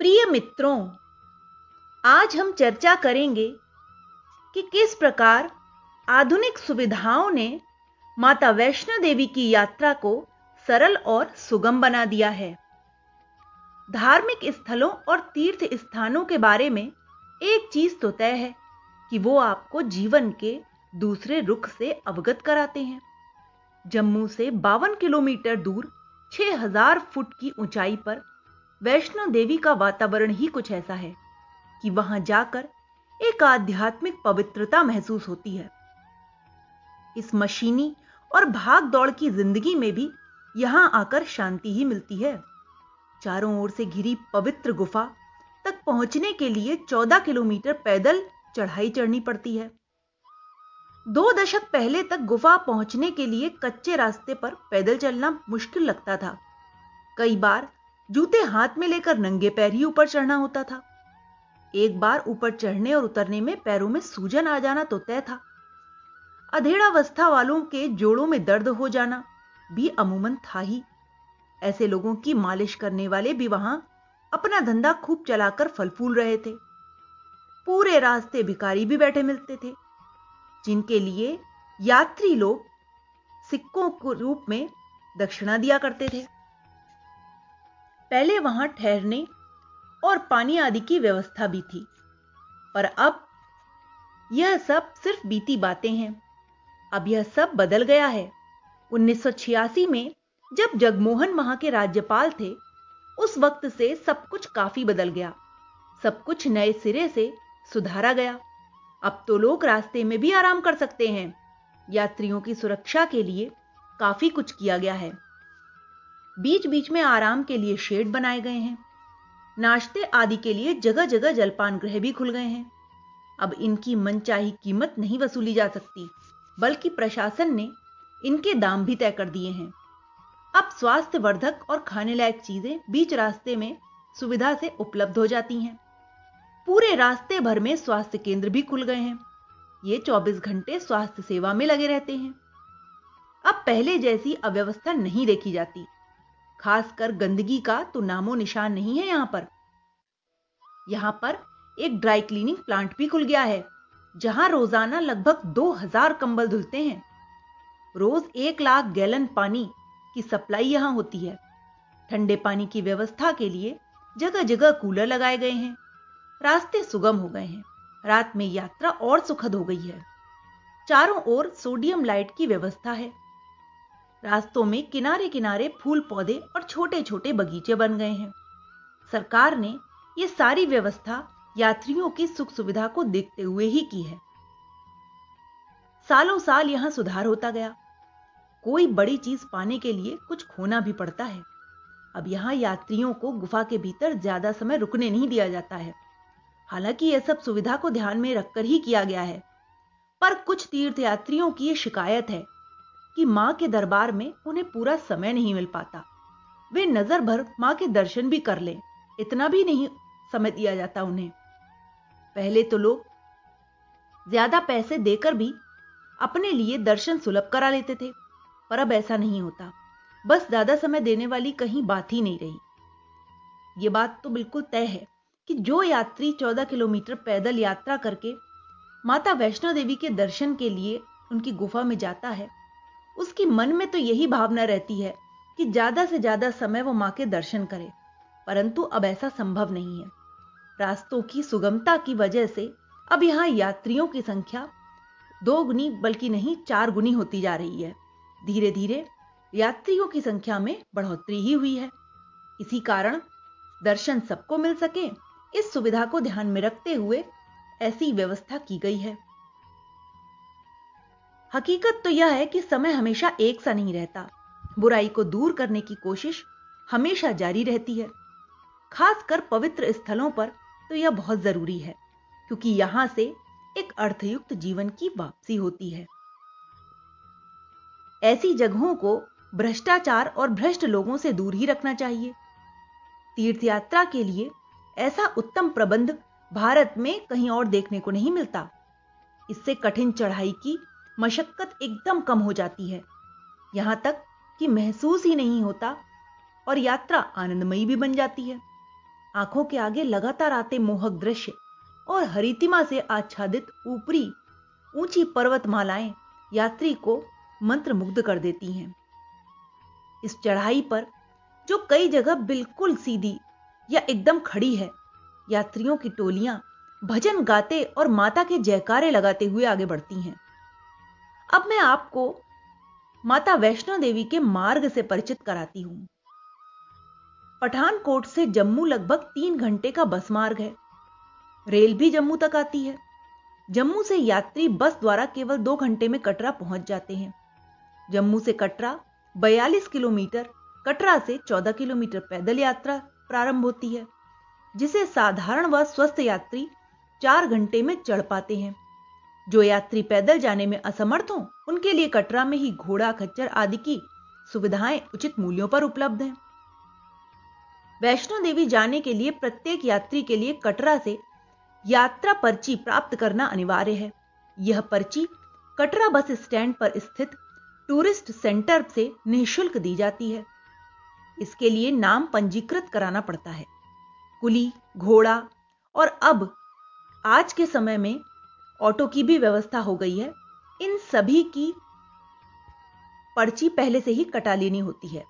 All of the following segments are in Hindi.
प्रिय मित्रों, आज हम चर्चा करेंगे कि किस प्रकार आधुनिक सुविधाओं ने माता वैष्णो देवी की यात्रा को सरल और सुगम बना दिया है। धार्मिक स्थलों और तीर्थ स्थानों के बारे में एक चीज़ तो तय है कि वो आपको जीवन के दूसरे रुख से अवगत कराते हैं। जम्मू से बावन किलोमीटर दूर 6000 फुट की ऊंचाई पर वैष्णो देवी का वातावरण ही कुछ ऐसा है कि वहाँ जाकर एक आध्यात्मिक पवित्रता महसूस होती है। इस मशीनी और भाग दौड़ की ज़िंदगी में भी यहाँ आकर शांति ही मिलती है। चारों ओर से घिरी पवित्र गुफा तक पहुँचने के लिए 14 किलोमीटर पैदल चढ़ाई चढ़नी पड़ती है। दो दशक पहले तक गुफा पहुँचने के लिए कच्चे रास्ते पर पैदल चलना मुश्किल लगता था। कई बार जूते हाथ में लेकर नंगे पैर ही ऊपर चढ़ना होता था। एक बार ऊपर चढ़ने और उतरने में पैरों में सूजन आ जाना तो तय था। अधेड़ावस्था वालों के जोड़ों में दर्द हो जाना भी अमूमन था ही। ऐसे लोगों की मालिश करने वाले भी वहाँ अपना धंधा खूब चलाकर फल फूल रहे थे। पूरे रास्ते भिकारी भी बैठे मिलते थे, जिनके लिए यात्री लोग सिक्कों के रूप में दक्षिणा दिया करते थे। पहले वहाँ ठहरने और पानी आदि की व्यवस्था भी थी। पर अब यह सब सिर्फ़ बीती बातें हैं। अब यह सब बदल गया है। 1986 में जब जगमोहन वहाँ के राज्यपाल थे, उस वक्त से सब कुछ काफ़ी बदल गया। सब कुछ नए सिरे से सुधारा गया। अब तो लोग रास्ते में भी आराम कर सकते हैं। यात्रियों की सुरक्षा के लिए काफ़ी कुछ किया गया है। बीच बीच में आराम के लिए शेड बनाए गए हैं। नाश्ते आदि के लिए जगह जगह जलपान गृह भी खुल गए हैं। अब इनकी मनचाही कीमत नहीं वसूली जा सकती, बल्कि प्रशासन ने इनके दाम भी तय कर दिए हैं। अब स्वास्थ्य वर्धक और खाने लायक चीज़ें बीच रास्ते में सुविधा से उपलब्ध हो जाती हैं। पूरे रास्ते भर में स्वास्थ्य केंद्र भी खुल गए हैं। ये 24 घंटे स्वास्थ्य सेवा में लगे रहते हैं। अब पहले जैसी अव्यवस्था नहीं देखी जाती। खासकर गंदगी का तो नामो निशान नहीं है यहाँ पर। यहाँ पर एक ड्राई क्लीनिंग प्लांट भी खुल गया है, जहाँ रोज़ाना लगभग 2000 कंबल धुलते हैं। रोज एक लाख गैलन पानी की सप्लाई यहाँ होती है। ठंडे पानी की व्यवस्था के लिए जगह जगह कूलर लगाए गए हैं, रास्ते सुगम हो गए हैं, रात में यात्रा और सुखद हो गई है। चारों ओर सोडियम लाइट की व्यवस्था है। रास्तों में किनारे किनारे फूल पौधे और छोटे छोटे बगीचे बन गए हैं। सरकार ने यह सारी व्यवस्था यात्रियों की सुख सुविधा को देखते हुए ही की है। सालों साल यहाँ सुधार होता गया। कोई बड़ी चीज़ पाने के लिए कुछ खोना भी पड़ता है। अब यहाँ यात्रियों को गुफा के भीतर ज़्यादा समय रुकने नहीं दिया जाता है। हालाँकि यह सब सुविधा को ध्यान में रखकर ही किया गया है। पर कुछ तीर्थ यात्रियों की यह शिकायत है कि माँ के दरबार में उन्हें पूरा समय नहीं मिल पाता। वे नज़र भर माँ के दर्शन भी कर लें, इतना भी नहीं समय दिया जाता उन्हें। पहले तो लोग ज़्यादा पैसे देकर भी अपने लिए दर्शन सुलभ करा लेते थे, पर अब ऐसा नहीं होता। बस ज़्यादा समय देने वाली कहीं बात ही नहीं रही। यह बात तो बिल्कुल तय है कि जो यात्री 14 किलोमीटर पैदल यात्रा करके माता वैष्णो देवी के दर्शन के लिए उनकी गुफा में जाता है उसकी मन में तो यही भावना रहती है कि ज़्यादा से ज़्यादा समय वो माँ के दर्शन करे। परंतु अब ऐसा संभव नहीं है। रास्तों की सुगमता की वजह से अब यहाँ यात्रियों की संख्या दो गुनी बल्कि नहीं, चार गुनी होती जा रही है। धीरे धीरे यात्रियों की संख्या में बढ़ोतरी ही हुई है। इसी कारण दर्शन सबको मिल सके, इस सुविधा को ध्यान में रखते हुए ऐसी व्यवस्था की गई है। हकीकत तो यह है कि समय हमेशा एक सा नहीं रहता। बुराई को दूर करने की कोशिश हमेशा जारी रहती है। खासकर पवित्र स्थलों पर तो यह बहुत ज़रूरी है, क्योंकि यहाँ से एक अर्थयुक्त जीवन की वापसी होती है। ऐसी जगहों को भ्रष्टाचार और भ्रष्ट लोगों से दूर ही रखना चाहिए। तीर्थ यात्रा के लिए ऐसा उत्तम प्रबंध भारत में कहीं और देखने को नहीं मिलता। इससे कठिन चढ़ाई की मशक्कत एकदम कम हो जाती है। यहाँ तक कि महसूस ही नहीं होता और यात्रा आनंदमयी भी बन जाती है। आँखों के आगे लगातार आते मोहक दृश्य और हरितिमा से आच्छादित ऊपरी ऊँची पर्वतमालाएँ यात्री को मंत्रमुग्ध कर देती हैं। इस चढ़ाई पर, जो कई जगह बिल्कुल सीधी या एकदम खड़ी है, यात्रियों की टोलियाँ, भजन गाते और माता के जयकारे लगाते हुए आगे बढ़ती हैं। अब मैं आपको माता वैष्णो देवी के मार्ग से परिचित कराती हूँ। पठानकोट से जम्मू लगभग तीन घंटे का बस मार्ग है। रेल भी जम्मू तक आती है। जम्मू से यात्री बस द्वारा केवल दो घंटे में कटरा पहुँच जाते हैं। जम्मू से कटरा 42 किलोमीटर, कटरा से 14 किलोमीटर पैदल यात्रा प्रारंभ होती है, जिसे साधारण व स्वस्थ यात्री चार घंटे में चढ़ पाते हैं। जो यात्री पैदल जाने में असमर्थ हो, उनके लिए कटरा में ही घोड़ा, खच्चर आदि की सुविधाएँ उचित मूल्यों पर उपलब्ध हैं। वैष्णो देवी जाने के लिए प्रत्येक यात्री के लिए कटरा से यात्रा पर्ची प्राप्त करना अनिवार्य है। यह पर्ची कटरा बस स्टैंड पर स्थित टूरिस्ट सेंटर से निःशुल्क दी जाती है। इसके लिए नाम पंजीकृत कराना पड़ता है। कुली, घोड़ा और अब आज के समय में ऑटो की भी व्यवस्था हो गई है। इन सभी की पर्ची पहले से ही कटा लेनी होती है।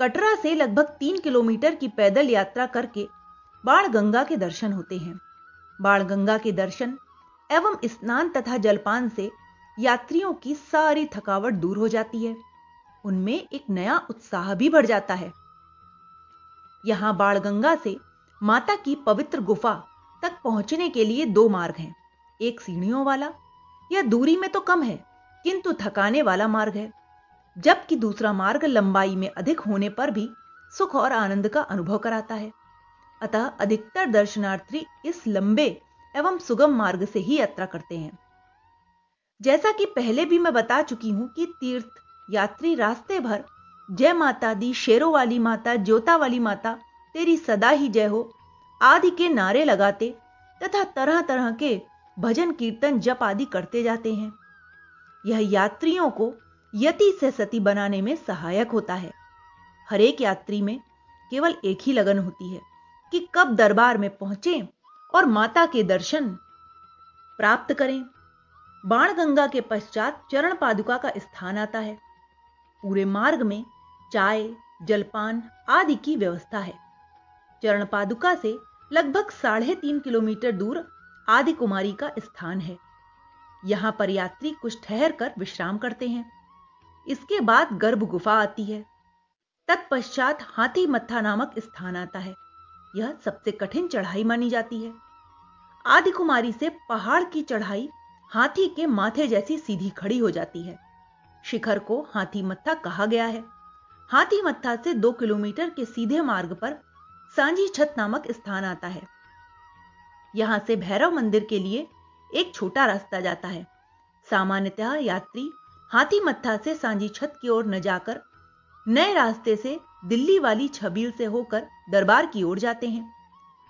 कटरा से लगभग तीन किलोमीटर की पैदल यात्रा करके बाण गंगा के दर्शन होते हैं। बाण गंगा के दर्शन एवं स्नान तथा जलपान से यात्रियों की सारी थकावट दूर हो जाती है। उनमें एक नया उत्साह भी बढ़ जाता है। यहाँ बाणगंगा से माता की पवित्र गुफा तक पहुँचने के लिए दो मार्ग हैं। एक सीढ़ियों वाला यह दूरी में तो कम है, किंतु थकाने वाला मार्ग है। जबकि दूसरा मार्ग लंबाई में अधिक होने पर भी सुख और आनंद का अनुभव कराता है। अतः अधिकतर दर्शनार्थी इस लंबे एवं सुगम मार्ग से ही यात्रा करते हैं। जैसा कि पहले भी मैं बता चुकी हूँ कि तीर्थ, यात्री रास्ते भर, जय माता दी, शेरों वाली माता, ज्योता वाली माता, तेरी सदा ही जय हो आदि के नारे लगाते तथा तरह तरह के भजन कीर्तन जप आदि करते जाते हैं। यह यात्रियों को यति से सती बनाने में सहायक होता है। हर एक यात्री में केवल एक ही लगन होती है कि कब दरबार में पहुँचे और माता के दर्शन प्राप्त करें। बाण गंगा के पश्चात चरण पादुका का स्थान आता है। पूरे मार्ग में चाय, जलपान आदि की व्यवस्था है। चरण पादुका से लगभग साढ़े तीन किलोमीटर दूर आदि कुमारी का स्थान है। यहाँ पर यात्री कुछ ठहर कर विश्राम करते हैं। इसके बाद गर्भ गुफा आती है। तत्पश्चात हाथी मत्था नामक स्थान आता है। यह सबसे कठिन चढ़ाई मानी जाती है। आदि कुमारी से पहाड़ की चढ़ाई हाथी के माथे जैसी सीधी खड़ी हो जाती है। शिखर को हाथी मत्था कहा गया है। हाथी मत्था से दो किलोमीटर के सीधे मार्ग पर सांझी छत नामक स्थान आता है। यहाँ से भैरव मंदिर के लिए एक छोटा रास्ता जाता है। सामान्यतः यात्री हाथी मत्था से सांझी छत की ओर न जाकर नए रास्ते से दिल्ली वाली छबील से होकर दरबार की ओर जाते हैं,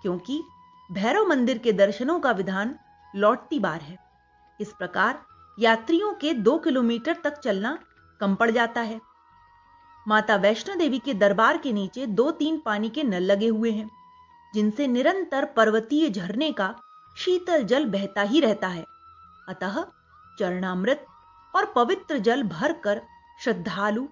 क्योंकि भैरव मंदिर के दर्शनों का विधान लौटती बार है। इस प्रकार यात्रियों के दो किलोमीटर तक चलना कम पड़ जाता है। माता वैष्णो देवी के दरबार के नीचे दो तीन पानी के नल लगे हुए हैं, जिनसे निरंतर पर्वतीय झरने का शीतल जल बहता ही रहता है। अतः चरणामृत और पवित्र जल भरकर श्रद्धालु,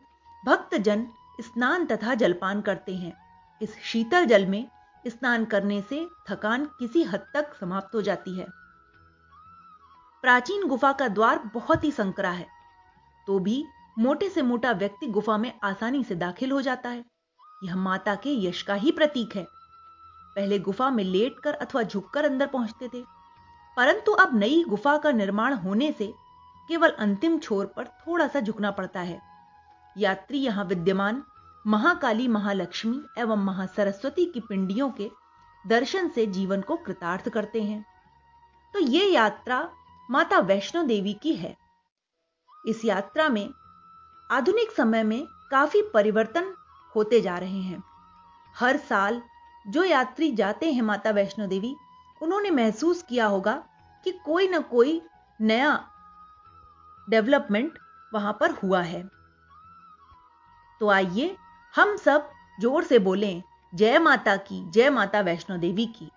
भक्तजन स्नान तथा जलपान करते हैं। इस शीतल जल में स्नान करने से थकान किसी हद तक समाप्त हो जाती है। प्राचीन गुफा का द्वार बहुत ही संकरा है तो भी मोटे से मोटा व्यक्ति गुफा में आसानी से दाखिल हो जाता है। यह माता के यश का ही प्रतीक है। पहले गुफा में लेटकर अथवा झुककर अंदर पहुँचते थे। परंतु अब नई गुफा का निर्माण होने से केवल अंतिम छोर पर थोड़ा सा झुकना पड़ता है। यात्री यहाँ विद्यमान, महाकाली महालक्ष्मी एवं महासरस्वती की पिंडियों के दर्शन से जीवन को कृतार्थ करते हैं। तो यह यात्रा माता वैष्णो देवी की है। इस यात्रा में आधुनिक समय में काफ़ी परिवर्तन होते जा रहे हैं। हर साल जो यात्री जाते हैं माता वैष्णो देवी, उन्होंने महसूस किया होगा कि कोई ना कोई नया डेवलपमेंट वहाँ पर हुआ है। तो आइए हम सब ज़ोर से बोलें, जय माता की, जय माता वैष्णो देवी की।